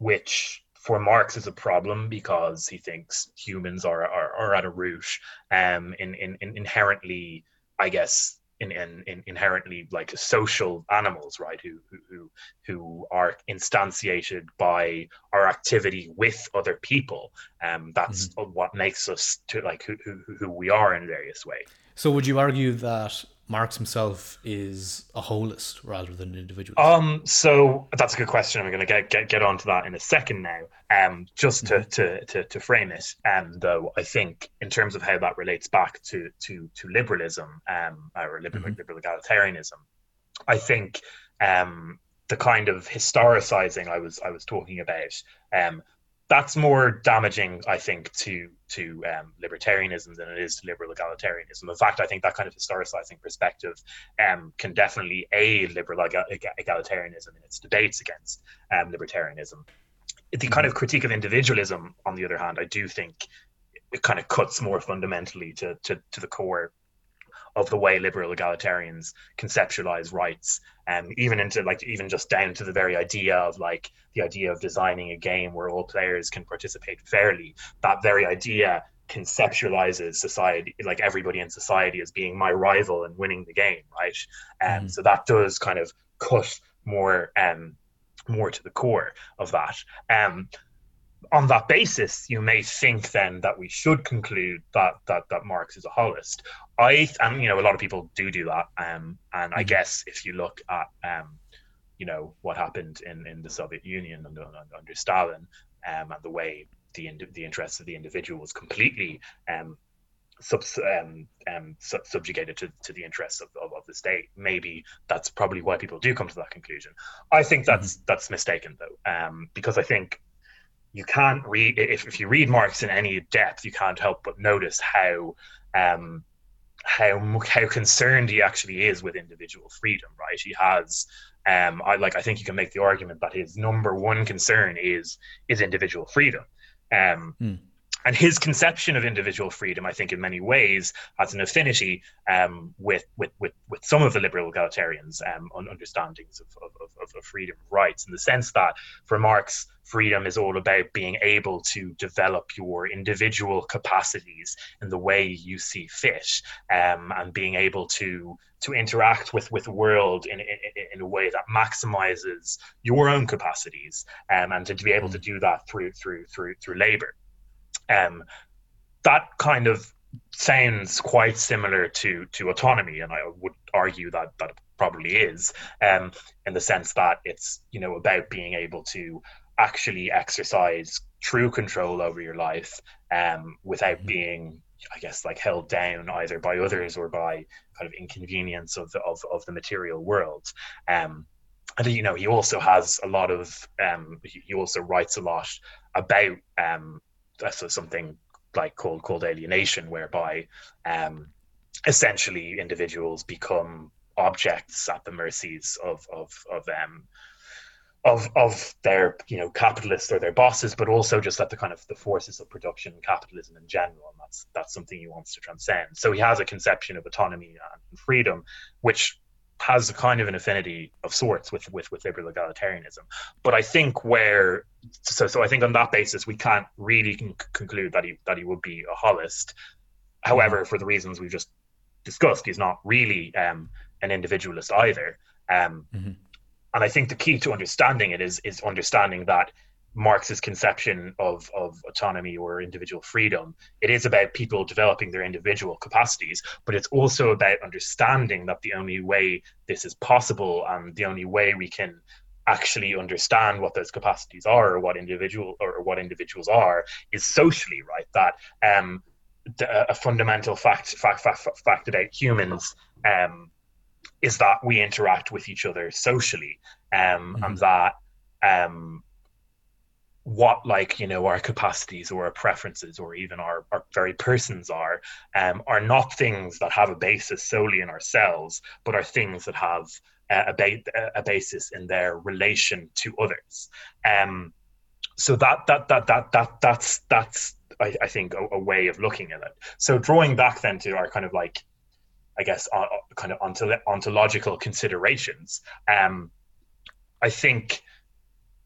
which for Marx is a problem because he thinks humans are are, are at a root um, in, in, in inherently, I guess, in, in, in, inherently like social animals, right? Who who who are instantiated by our activity with other people. Um, that's mm-hmm. what makes us to like who, who who we are in various ways. So, would you argue that Marx himself is a holist rather than an individualist? Um, so that's a good question. I'm going to get get get onto that in a second now. Um, just to, mm-hmm. to, to, to frame it, um, though, I think in terms of how that relates back to to to liberalism, um, or liberal, mm-hmm. liberal egalitarianism, I think um, the kind of historicizing I was I was talking about um, that's more damaging, I think, to to um, libertarianism than it is to liberal egalitarianism. In fact, I think that kind of historicizing perspective um, can definitely aid liberal egalitarianism in its debates against um, libertarianism. The kind of critique of individualism, on the other hand, I do think it kind of cuts more fundamentally to, to, to the core of the way liberal egalitarians conceptualize rights um, even into like even just down to the very idea of like the idea of designing a game where all players can participate fairly. That very idea conceptualizes society like everybody in society as being my rival and winning the game right? And um, mm. so that does kind of cut more um more to the core of that. Um on that basis, you may think then that we should conclude that that that Marx is a holist. I and you know a lot of people do do that, um, and I mm-hmm. guess if you look at um, you know what happened in in the Soviet Union under, under Stalin, um, and the way the the interests of the individual was completely um, sub, um, um, subjugated to, to the interests of, of, of, the state. Maybe that's probably why people do come to that conclusion. I think that's mm-hmm. that's mistaken though, um, because I think you can't read if, if you read Marx in any depth, you can't help but notice how um, how how concerned he actually is with individual freedom. Right, he has. Um, I like. I think you can make the argument that his number one concern is is individual freedom. Um, hmm and his conception of individual freedom, I think, in many ways, has an affinity um, with, with, with with some of the liberal egalitarians' um, understandings of, of, of, of freedom of rights, in the sense that for Marx, freedom is all about being able to develop your individual capacities in the way you see fit, um, and being able to to interact with with the world in, in, in a way that maximizes your own capacities, um, and to, to be able to do that through through through through labor. Um, that kind of sounds quite similar to to autonomy, and I would argue that that probably is, um, in the sense that it's you know about being able to actually exercise true control over your life um, without mm-hmm. being I guess like held down either by others or by kind of inconvenience of the of, of the material world. Um, and you know he also has a lot of um, he also writes a lot about um, so something like called called alienation, whereby um, essentially individuals become objects at the mercies of of of um of of their you know capitalists or their bosses, but also just at the kind of the forces of production, capitalism in general, and that's that's something he wants to transcend. So he has a conception of autonomy and freedom, which has a kind of an affinity of sorts with with with liberal egalitarianism. But I think where so so I think on that basis we can't really con- conclude that he that he would be a holist. However, mm-hmm. for the reasons we've just discussed, he's not really um, an individualist either. Um, mm-hmm. And I think the key to understanding it is is understanding that Marx's conception of, of autonomy or individual freedom. It is about people developing their individual capacities, but it's also about understanding that the only way this is possible and the only way we can actually understand what those capacities are or what individual or what individuals are is socially right that um the, a fundamental fact fact fact, fact about humans um is that we interact with each other socially um mm-hmm. and that um what like you know our capacities or our preferences or even our, our very persons are um, are not things that have a basis solely in ourselves but are things that have uh, a, ba- a basis in their relation to others. Um, so that that that that that that's that's I, I think a, a, way of looking at it. So drawing back then to our kind of like I guess uh, kind of ontological considerations um, I think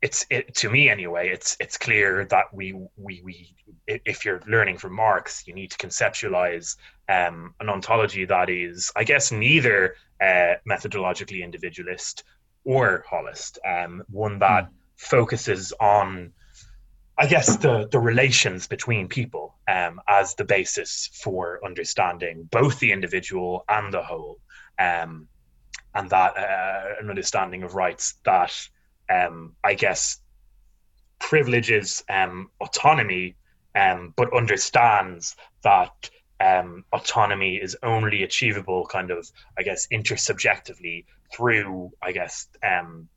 it's it, to me anyway it's it's clear that we we we if you're learning from marx you need to conceptualize um, an ontology that is i guess neither uh, methodologically individualist or holist um, one that mm. focuses on i guess the the relations between people um, as the basis for understanding both the individual and the whole um, and that uh, an understanding of rights that um, I guess, privileges um, autonomy, um, but understands that um, autonomy is only achievable, kind of, I guess, intersubjectively through, I guess, um,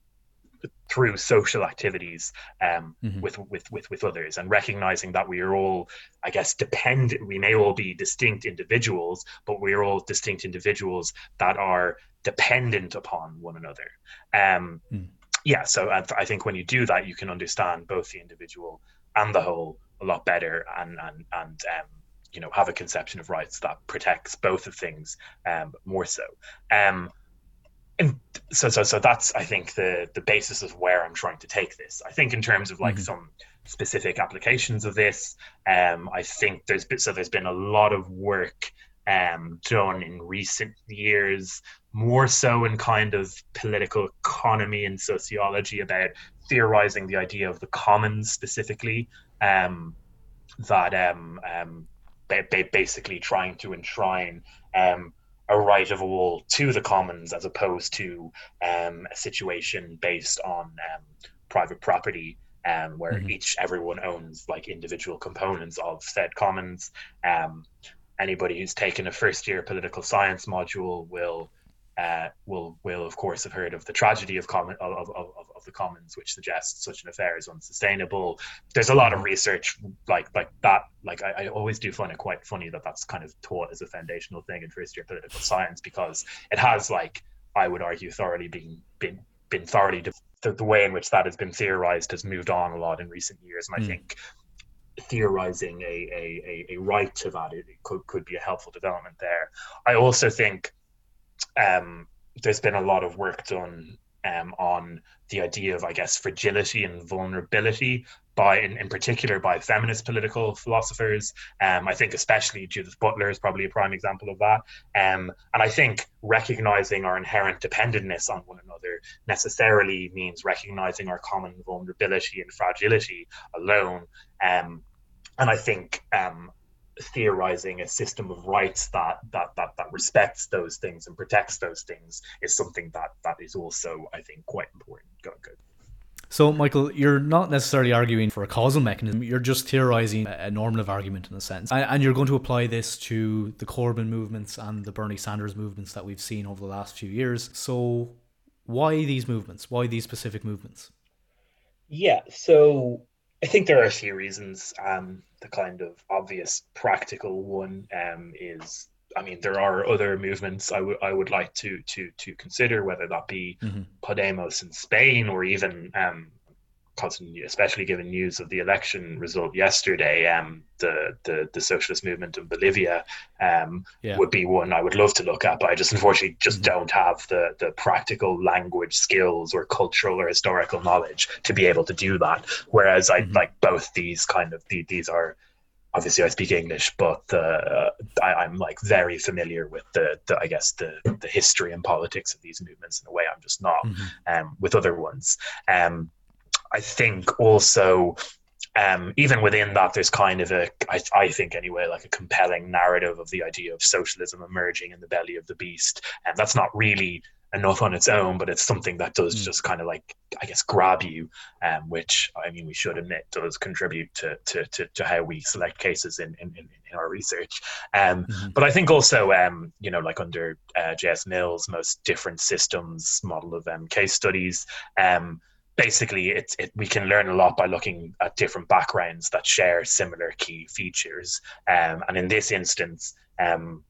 through social activities um, mm-hmm. with, with with with others, and recognizing that we are all, I guess, dependent. We may all be distinct individuals, but we are all distinct individuals that are dependent upon one another. Um, mm yeah, so I, I think when you do that, you can understand both the individual and the whole a lot better, and and and um, you know have a conception of rights that protects both of things um, more so. Um, and so so so that's I think the the basis of where I'm trying to take this. I think in terms of like mm-hmm. some specific applications of this, um, I think there's been so there's been a lot of work um, done in recent years, more so in kind of political economy and sociology about theorizing the idea of the commons specifically, um, that um, um, basically trying to enshrine um, a right of all to the commons as opposed to um, a situation based on um, private property um, where mm-hmm. each everyone owns like individual components of said commons. Um, anybody who's taken a first year political science module will uh, will will of course have heard of the tragedy of common of, of, of, of the commons, which suggests such an affair is unsustainable. There's a lot of research like like that. Like I, I always do find it quite funny that that's kind of taught as a foundational thing in first year political science because it has like I would argue thoroughly been been been thoroughly the, the way in which that has been theorized has moved on a lot in recent years, and I mm. think theorizing a, a, a, right to that it could, could be a helpful development there. I also think um, there's been a lot of work done um, on the idea of, I guess, fragility and vulnerability by, in, in particular, by feminist political philosophers. Um, I think especially Judith Butler is probably a prime example of that. Um, and I think recognizing our inherent dependentness on one another necessarily means recognizing our common vulnerability and fragility alone. Um, and I think um, theorizing a system of rights that that that that respects those things and protects those things is something that that is also I think quite important. Go. So, Micheal, you're not necessarily arguing for a causal mechanism. You're just theorizing a normative argument in a sense. And you're going to apply this to the Corbyn movements and the Bernie Sanders movements that we've seen over the last few years. So, why these movements? Why these specific movements? Yeah. So, I think there are a few reasons. Um, the kind of obvious practical one um, is I mean, there are other movements I would I would like to to to consider, whether that be mm-hmm. Podemos in Spain or even um, especially given news of the election result yesterday, um, the, the the socialist movement in Bolivia um, yeah. would be one I would love to look at, but I just unfortunately just mm-hmm. don't have the the practical language skills or cultural or historical knowledge to be able to do that. Whereas I mm-hmm. like both these kind of these are obviously I speak English, but uh, I, am like very familiar with the, the I guess the the history and politics of these movements in a way I'm just not mm-hmm. um, with other ones. Um, I think also um, even within that, there's kind of a, I, I think anyway, like a compelling narrative of the idea of socialism emerging in the belly of the beast, and that's not really enough on its own, but it's something that does mm. just kind of like, I guess, grab you, um, which I mean, we should admit does contribute to to, to, to how we select cases in, in, in our research. Um, mm-hmm. But I think also, um, you know, like under uh, J.S. Mill's most different systems model of um, case studies, um, basically it's it, we can learn a lot by looking at different backgrounds that share similar key features. Um, and in this instance um,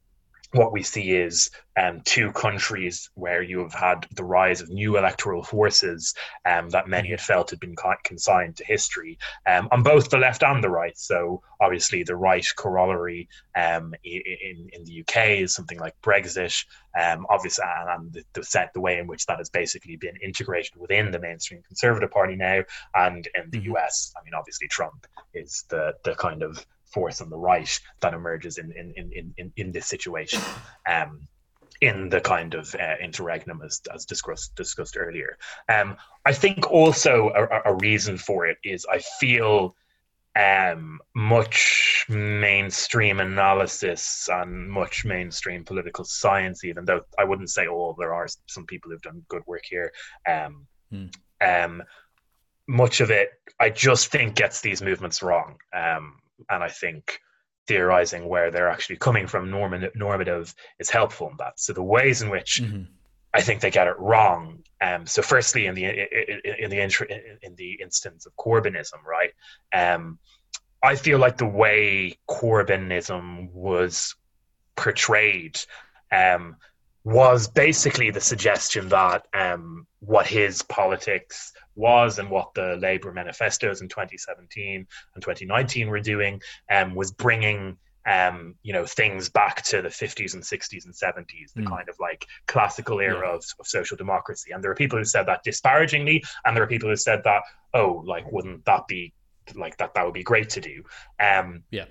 what we see is um, two countries where you have had the rise of new electoral forces um, that many had felt had been consigned to history um, on both the left and the right. So obviously the right corollary um, in in the UK is something like Brexit, um, obviously, and, the, the set the way in which that has basically been integrated within the mainstream Conservative Party now, and in the mm-hmm. US, I mean, obviously Trump is the the kind of force on the right that emerges in in in in, in this situation. Um, in the kind of uh, interregnum as, as discussed discussed earlier. Um, I think also a, a, reason for it is I feel um, much mainstream analysis and much mainstream political science, even though I wouldn't say, oh, there are some people who've done good work here. Um, mm. um, much of it, I just think, gets these movements wrong. And I think theorizing where they're actually coming from normative is helpful in that. So the ways in which mm-hmm. I think they get it wrong. Um, so firstly, in the in the in the instance of Corbynism, right? Um, I feel like the way Corbynism was portrayed um, was basically the suggestion that um, what his politics was and what the Labour manifestos in 2017 and 2019 were doing um, was bringing um, you know things back to the 50s and 60s and 70s, the mm. kind of like classical era yeah. of, of social democracy. And there are people who said that disparagingly, and there are people who said that oh, like wouldn't that be like that? That would be great to do. Um, yeah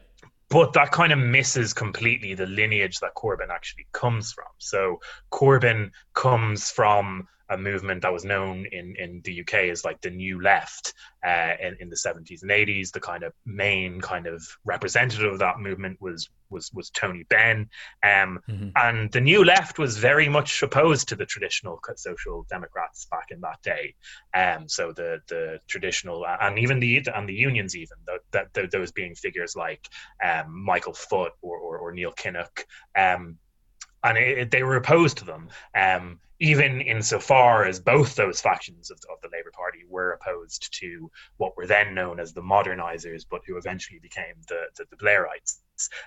but that kind of misses completely the lineage that Corbyn actually comes from. So Corbyn comes from a movement that was known in, in the UK as like the New Left uh, in, in the 70s and 80s. The kind of main kind of representative of that movement was was was Tony Benn, um, mm-hmm. and the New Left was very much opposed to the traditional social democrats back in that day. Um, so the the traditional and even the and the unions even that those being figures like um, Michael Foot or, or, or Neil Kinnock. Um, and it, they were opposed to them. Um, even insofar as both those factions of, of the Labour Party were opposed to what were then known as the modernisers, but who eventually became the, the, the Blairites.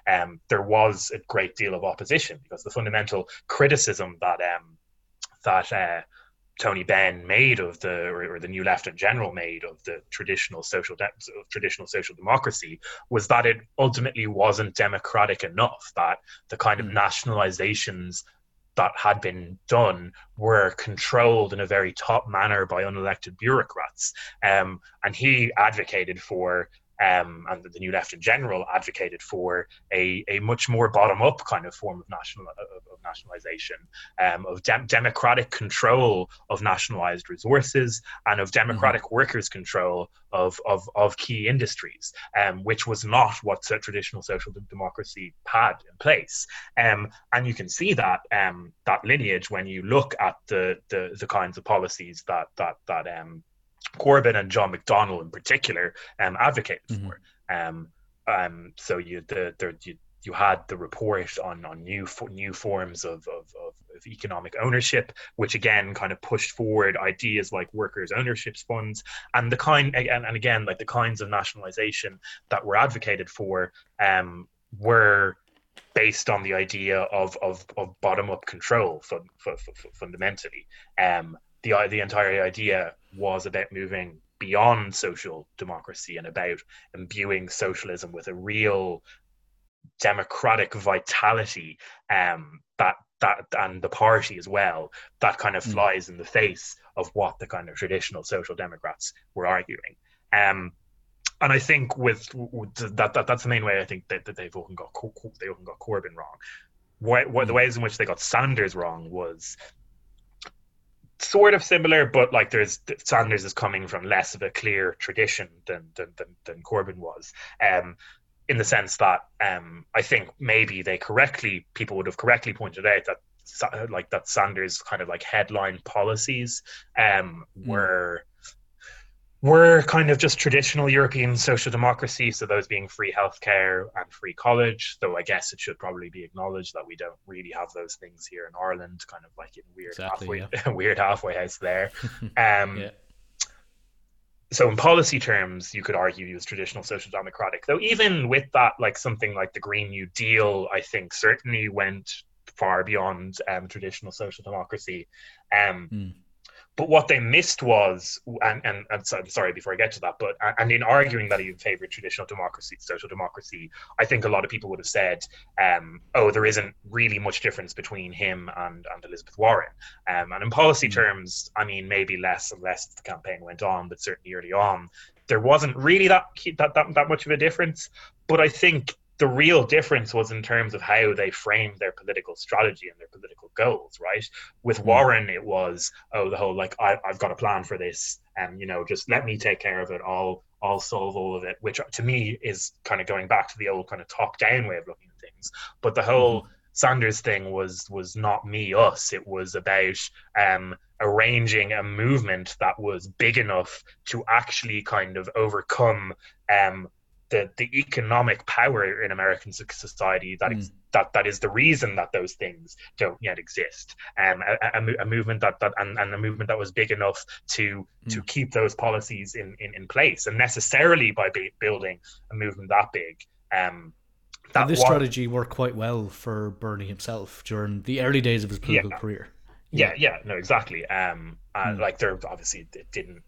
Um, there was a great deal of opposition because the fundamental criticism that um, that uh, Tony Benn made of the, or, or, the new Left in general made of the traditional social de- of traditional social democracy was that it ultimately wasn't democratic enough. That the kind of hmm. nationalizations that had been done were controlled in a very top manner by unelected bureaucrats. Um, and he advocated for um, and the new left in General advocated for a, a much more bottom up kind of form of national of, of nationalization, um, of de- democratic control of nationalized resources and of democratic mm-hmm. workers' control of, of, of key industries, um, which was not what traditional social democracy had in place. Um, and you can see that um, that lineage when you look at the, the, the kinds of policies that that that um, Corbyn and John McDonnell in particular um, advocated mm-hmm. for. Um, um, so you the, the you, you had the report on on new new forms of, of, of, of, economic ownership, which again kind of pushed forward ideas like workers' ownership funds and the kind and, and again like the kinds of nationalization that were advocated for um, were based on the idea of of, of bottom up control fun, fun, fun, fundamentally. Um, the the entire idea was about moving beyond social democracy and about imbuing socialism with a real democratic vitality um, that that and the party as well that kind of hmm. flies in the face of what the kind of traditional social democrats were arguing um, and I think with, with, that, that that's the main way I think that, that they've often got they often got Corbyn wrong. What, what, the hmm. ways in which they got Sanders wrong was sort of similar, but like there's Sanders is coming from less of a clear tradition than than than, than Corbyn was. Um, in the sense that um, I think maybe they correctly people would have correctly pointed out that like that Sanders kind of like headline policies um, mm. were were kind of just traditional European social democracy, so those being free healthcare and free college. Though I guess it should probably be acknowledged that we don't really have those things here in Ireland, kind of like in weird exactly, halfway yeah. weird halfway house there. Um, yeah. So in policy terms, you could argue he was traditional social democratic. Though even with that, like something like the Green New Deal, I think certainly went far beyond um, traditional social democracy. Um, mm but what they missed was, and, and, and so, sorry, before I get to that, but and in arguing that he favored traditional democracy, social democracy, I think a lot of people would have said, um, oh, there isn't really much difference between him and, and Elizabeth Warren. Um, and in policy mm-hmm. terms, I mean, maybe less and less the campaign went on, but certainly early on, there wasn't really that, that, that, that much of a difference. But I think the real difference was in terms of how they framed their political strategy and their political goals, right? With hmm. Warren, it was, oh, the whole like, I, have got a plan for this, and you know, just let me take care of it. I'll I'll solve all of it, which to me is kind of going back to the old kind of top down way of looking at things. But the whole mm-hmm. Sanders thing was was not me us. It was about um, arranging a movement that was big enough to actually kind of overcome um, the the economic power in American society that mm. that that is the reason that those things don't yet exist. Um, a, a, a, movement that that and, and a movement that was big enough to mm. to keep those policies in, in, in place, and necessarily by building a movement that big. Um, that this strategy worked quite well for Bernie himself during the early days of his political yeah. career. Yeah, yeah, no, exactly. Um, mm. like there obviously it didn't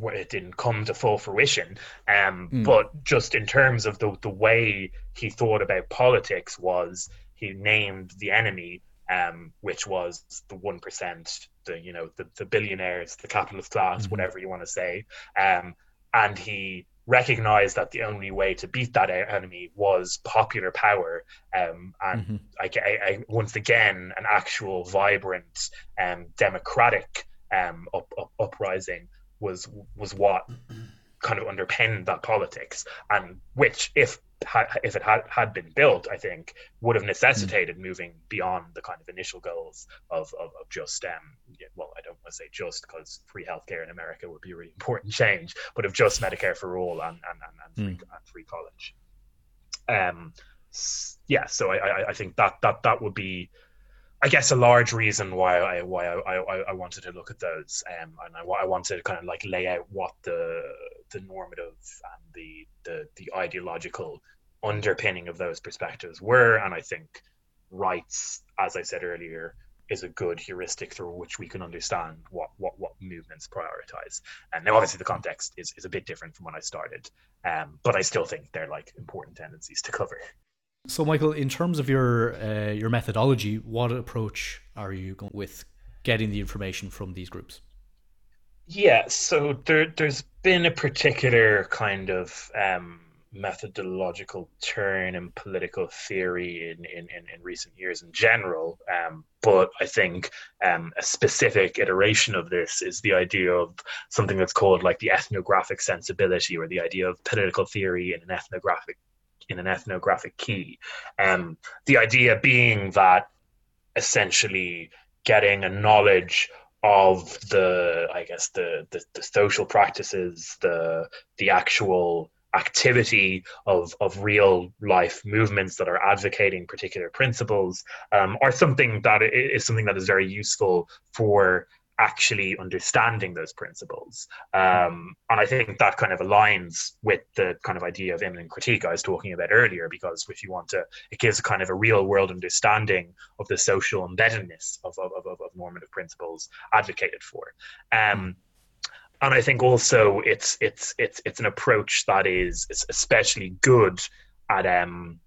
it didn't come to full fruition. Um, mm. But just in terms of the the way he thought about politics was he named the enemy, um, which was the one percent, the you know the, the billionaires, the capitalist class, mm-hmm. whatever you want to say, um, and he recognized that the only way to beat that enemy was popular power um, and mm-hmm. I, I, once again an actual vibrant um, democratic um, up, up, uprising was was what kind of underpinned that politics, and which, if if it had, had been built, I think would have necessitated mm. moving beyond the kind of initial goals of, of, of just, um, well, I don't want to say just because free healthcare in America would be a really important change, but of just Medicare for all and, and, and, and, free, mm. and free college. Um, yeah, so I, I, I think that, that, that would be I guess a large reason why I why I, I, I wanted to look at those, um, and I, I wanted to kind of like lay out what the the normative and the the the ideological underpinning of those perspectives were, and I think rights, as I said earlier, is a good heuristic through which we can understand what what, what movements prioritize. And now, obviously, the context is, is a bit different from when I started, um, but I still think they're like important tendencies to cover. So, Micheal, in terms of your uh, your methodology, what approach are you going with getting the information from these groups? Yeah, so there, there's been a particular kind of um, methodological turn in political theory in, in, in, in recent years in general. Um, but I think um, a specific iteration of this is the idea of something that's called like the ethnographic sensibility or the idea of political theory in an ethnographic in an ethnographic key. Um, the idea being that essentially getting a knowledge of the, I guess, the, the, the social practices, the the actual activity of, of real life movements that are advocating particular principles um, are something that is something that is very useful for actually understanding those principles. Um, and I think that kind of aligns with the kind of idea of immanent critique I was talking about earlier, because if you want to, it gives a kind of a real world understanding of the social embeddedness of, of, of, of normative principles advocated for. Um, and I think also it's it's it's it's an approach that is, is especially good at um,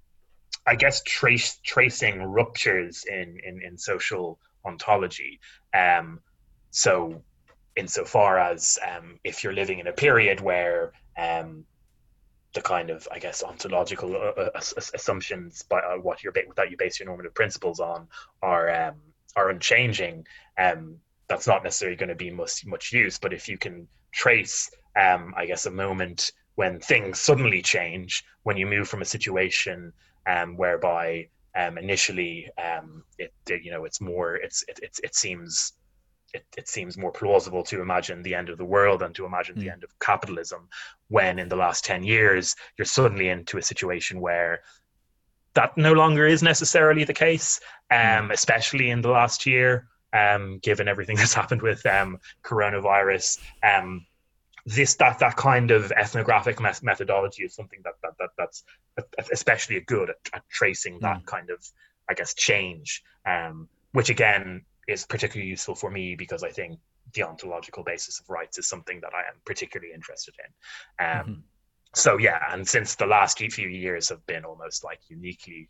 I guess trace tracing ruptures in in, in social ontology. Um, so, insofar as um, if you're living in a period where um, the kind of, I guess, ontological uh, uh assumptions by uh, what you're that you base your normative principles on are um, are unchanging, um, that's not necessarily going to be much much use. But if you can trace, um, I guess, a moment when things suddenly change, when you move from a situation um, whereby initially it, you know it's more it's it, it, it seems it, it seems more plausible to imagine the end of the world and to imagine mm. the hmm. end of capitalism when in the last 10 years you're suddenly into a situation where that no longer is necessarily the case um, mm. especially in the last year um, given everything that's happened with um, coronavirus um, this that that kind of ethnographic methodology is something that, that, that that's especially good at, at tracing that mm. kind of i guess change um, which again is particularly useful for me because I think the ontological basis of rights is something that I am particularly interested in. Um, mm-hmm. So yeah, and since the last few years have been almost like uniquely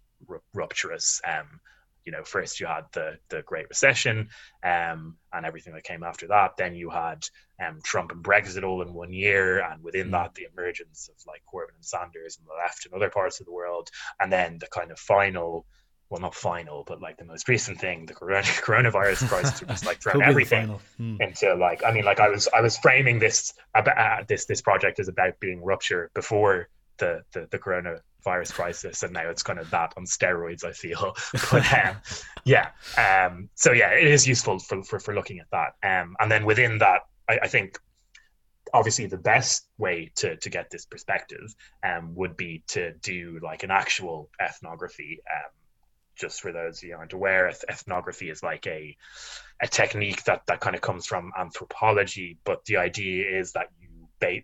rupturous, um, you know, first you had the the Great Recession um, and everything that came after that. Then you had um, Trump and Brexit all in one year, and within mm. that, the emergence of like Corbyn and Sanders and the left in other parts of the world, and then the kind of final well, not final, but like the most recent thing, the corona, coronavirus crisis, which is like throwing everything hmm. into like, I mean, like I was, I was framing this about uh, this this project as about being rupture before the the, the coronavirus crisis, and now it's kind of that on steroids. I feel, but um, yeah, um, so yeah, it is useful for for, for looking at that, um, and then within that, I, I think obviously the best way to, to get this perspective um, would be to do like an actual ethnography um, just for those who aren't aware, ethnography is like a a technique that that kind of comes from anthropology, but the idea is that you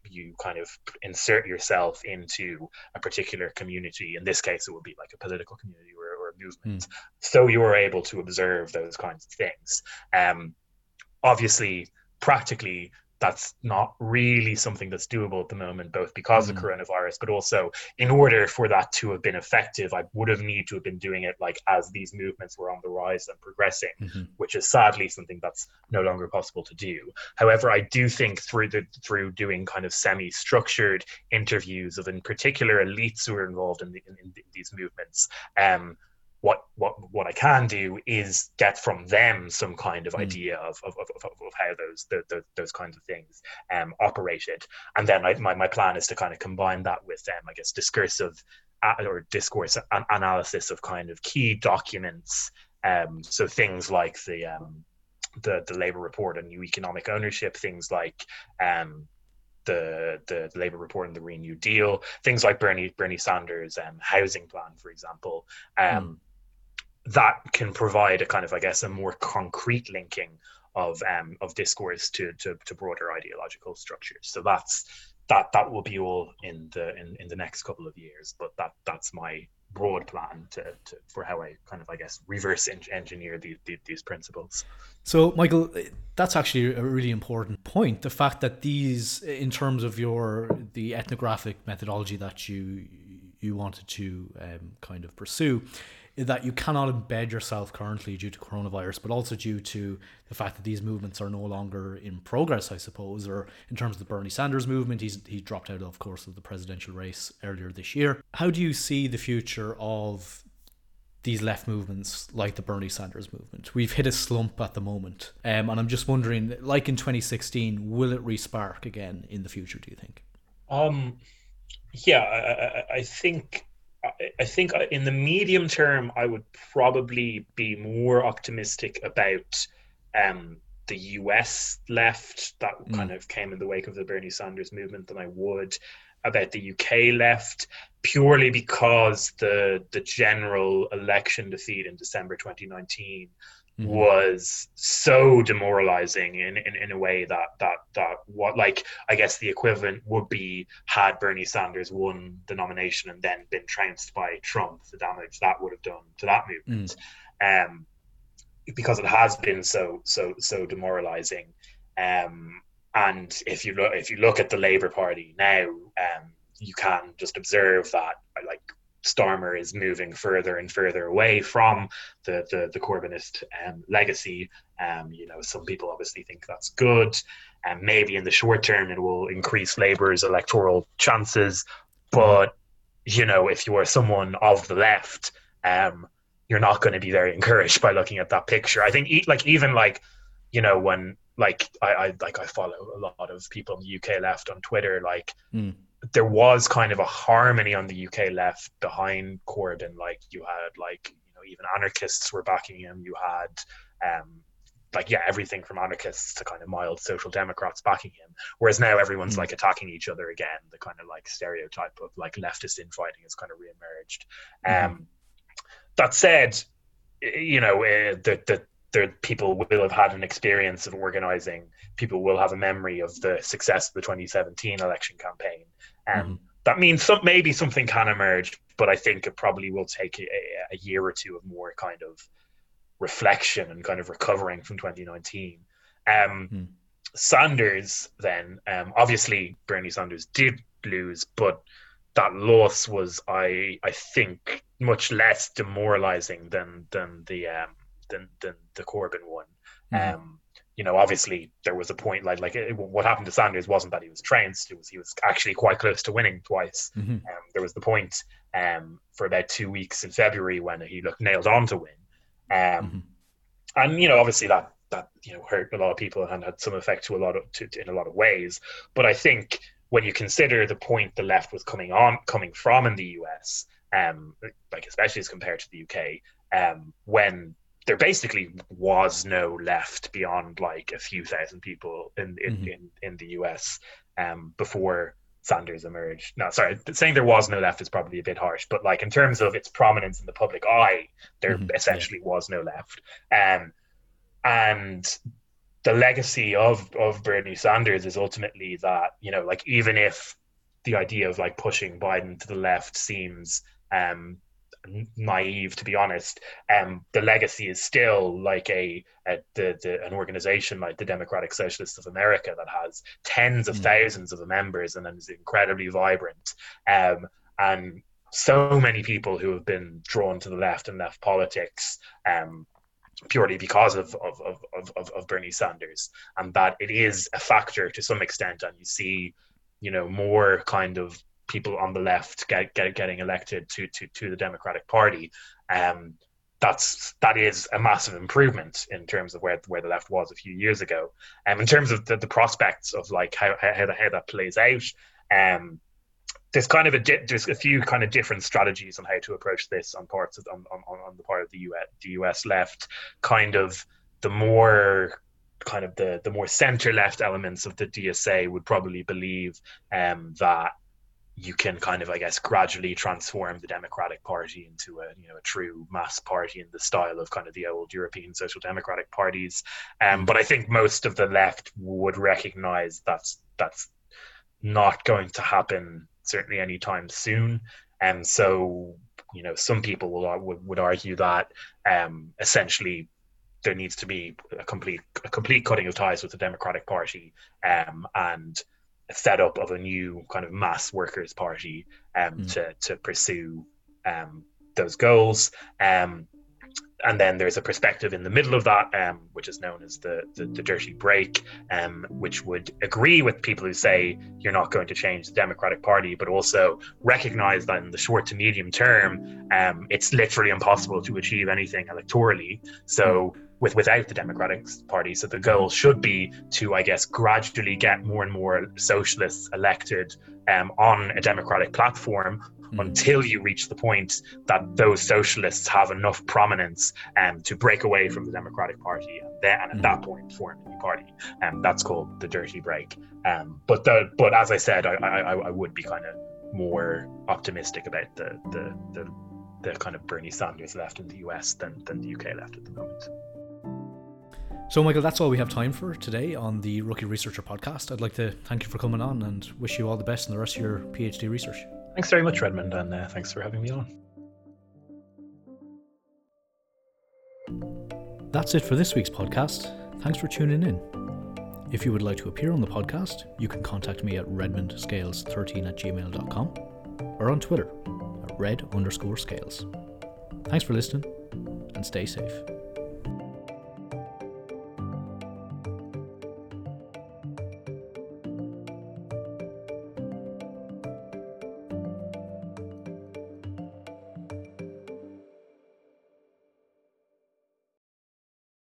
you kind of insert yourself into a particular community. In this case, it would be like a political community or, or a movement. Mm. So you are able to observe those kinds of things. Um, obviously, practically, that's not really something that's doable at the moment, both because mm. of coronavirus, but also in order for that to have been effective, I would have need to have been doing it like as these movements were on the rise and progressing, mm-hmm. which is sadly something that's no longer possible to do. However, I do think through the through doing kind of semi-structured interviews of in particular elites who are involved in, the, in, in these movements, um, what what I can do is get from them some kind of mm. idea of, of, of, of, how those the, the, those kinds of things um, operated, and then I, my my plan is to kind of combine that with um, I guess discursive uh, or discourse analysis of kind of key documents. Um, so things like the um, the the labor report on new economic ownership, things like um, the, the Labour report and the Green New Deal, things like Bernie Bernie Sanders' um, housing plan, for example, um, mm that can provide a kind of, I guess, a more concrete linking of um, of discourse to, to, to broader ideological structures. So that's that that will be all in the in, in the next couple of years. But that that's my broad plan to, to for how I kind of I guess reverse engineer the, the, these principles. So Micheal, that's actually a really important point. The fact that these, in terms of your the ethnographic methodology that you you wanted to um, kind of pursue, that you cannot embed yourself currently due to coronavirus, but also due to the fact that these movements are no longer in progress, I suppose, or in terms of the Bernie Sanders movement, he's he dropped out, of course, of the presidential race earlier this year. How do you see the future of these left movements like the Bernie Sanders movement? We've hit a slump at the moment, um, and I'm just wondering, like in 2016, will it respark again in the future? Do you think? Um, yeah, I, I think I think in the medium term, I would probably be more optimistic about um, the US left that mm. kind of came in the wake of the Bernie Sanders movement than I would about the UK left, purely because the the general election defeat in December 2019 mm-hmm. was so demoralizing in, in, in a way that that that what like I guess the equivalent would be had Bernie Sanders won the nomination and then been trounced by Trump, the damage that would have done to that movement. Mm. Um, because it has been so so so demoralizing. Um, and if you look if you look at the Labour Party now, um, you can just observe that like Starmer is moving further and further away from the the, the Corbynist um, legacy. Um, you know, some people obviously think that's good, and maybe in the short term it will increase Labour's electoral chances. But you know, if you are someone of the left, um, you're not going to be very encouraged by looking at that picture. I think, like even like you know when like I, I like I follow a lot of people in the UK left on Twitter, like. Mm there was kind of a harmony on the UK left behind Corbyn. Like you had like you know even anarchists were backing him. You had um, like yeah everything from anarchists to kind of mild social democrats backing him. Whereas now everyone's mm. like attacking each other again. The kind of like stereotype of like leftist infighting has kind of reemerged. Mm. Um, that said, you know uh, the the there people will have had an experience of organizing people will have a memory of the success of the 2017 election campaign um, mm-hmm. that means some, maybe something can emerge but i think it probably will take a, a, year or two of more kind of reflection and kind of recovering from 2019 um, mm. sanders then um, obviously bernie sanders did lose but that loss was i i think much less demoralizing than than the um, than than the Corbyn one. Mm. Um, you know, obviously there was a point like like it, what happened to Sanders wasn't that he was trounced; it was he was actually quite close to winning twice. Mm-hmm. Um, there was the point um, for about two weeks in February when he looked nailed on to win, um, mm-hmm. and you know, obviously that that you know hurt a lot of people and had some effect to a lot of to, to, in a lot of ways. But I think when you consider the point the left was coming on coming from in the US, um, like especially as compared to the UK, um, when there basically was no left beyond like a few thousand people in in, mm-hmm. in, in, the US um, before Sanders emerged. No, sorry, saying there was no left is probably a bit harsh, but like in terms of its prominence in the public eye, there mm-hmm. essentially yeah. was no left. Um, and the legacy of of Bernie Sanders is ultimately that you know, like even if the idea of like pushing Biden to the left seems um, naive to be honest um the legacy is still like a, a the, the, an organization like the democratic socialists of america that has tens of mm. thousands of members and is incredibly vibrant um and so many people who have been drawn to the left and left politics um purely because of of, of, of, of Bernie Sanders, and that it is a factor to some extent. And you see, you know, more kind of people on the left get, get getting elected to to to the Democratic Party. Um, that's that is a massive improvement in terms of where where the left was a few years ago. Um, in terms of the, the prospects of like how how, how that plays out, um, there's kind of a di- there's a few kind of different strategies on how to approach this on parts of on, on, on the part of the US the US left. Kind of the more kind of the the more center left elements of the DSA would probably believe um, that you can kind of, I guess, gradually transform the Democratic Party into a you know a true mass party in the style of kind of the old European social democratic parties. Um, but I think most of the left would recognise that's that's not going to happen certainly anytime soon. And so, you know, some people will would, would argue that um, essentially there needs to be a complete a complete cutting of ties with the Democratic Party um, and setup of a new kind of mass workers' party um, mm. to to pursue um, those goals. Um, and then there's a perspective in the middle of that, um, which is known as the, the, the dirty break, um, which would agree with people who say you're not going to change the Democratic Party, but also recognize that in the short to medium term, um, it's literally impossible to achieve anything electorally. So with without the Democratic Party, so the goal should be to, I guess, gradually get more and more socialists elected um, on a democratic platform mm. until you reach the point that those socialists have enough prominence um, to break away from the Democratic Party, and then and at mm. that point form a new party. And um, that's called the dirty break. Um, but the but as I said, I, I, I would be kind of more optimistic about the, the the the kind of Bernie Sanders left in the US than than the UK left at the moment. So, Micheal, that's all we have time for today on the Rookie Researcher podcast. I'd like to thank you for coming on and wish you all the best in the rest of your PhD research. Thanks very much, Redmond, and uh, thanks for having me on. That's it for this week's podcast. Thanks for tuning in. If you would like to appear on the podcast, you can contact me at redmondscales13 at gmail.com or on Twitter at red underscore scales. Thanks for listening and stay safe.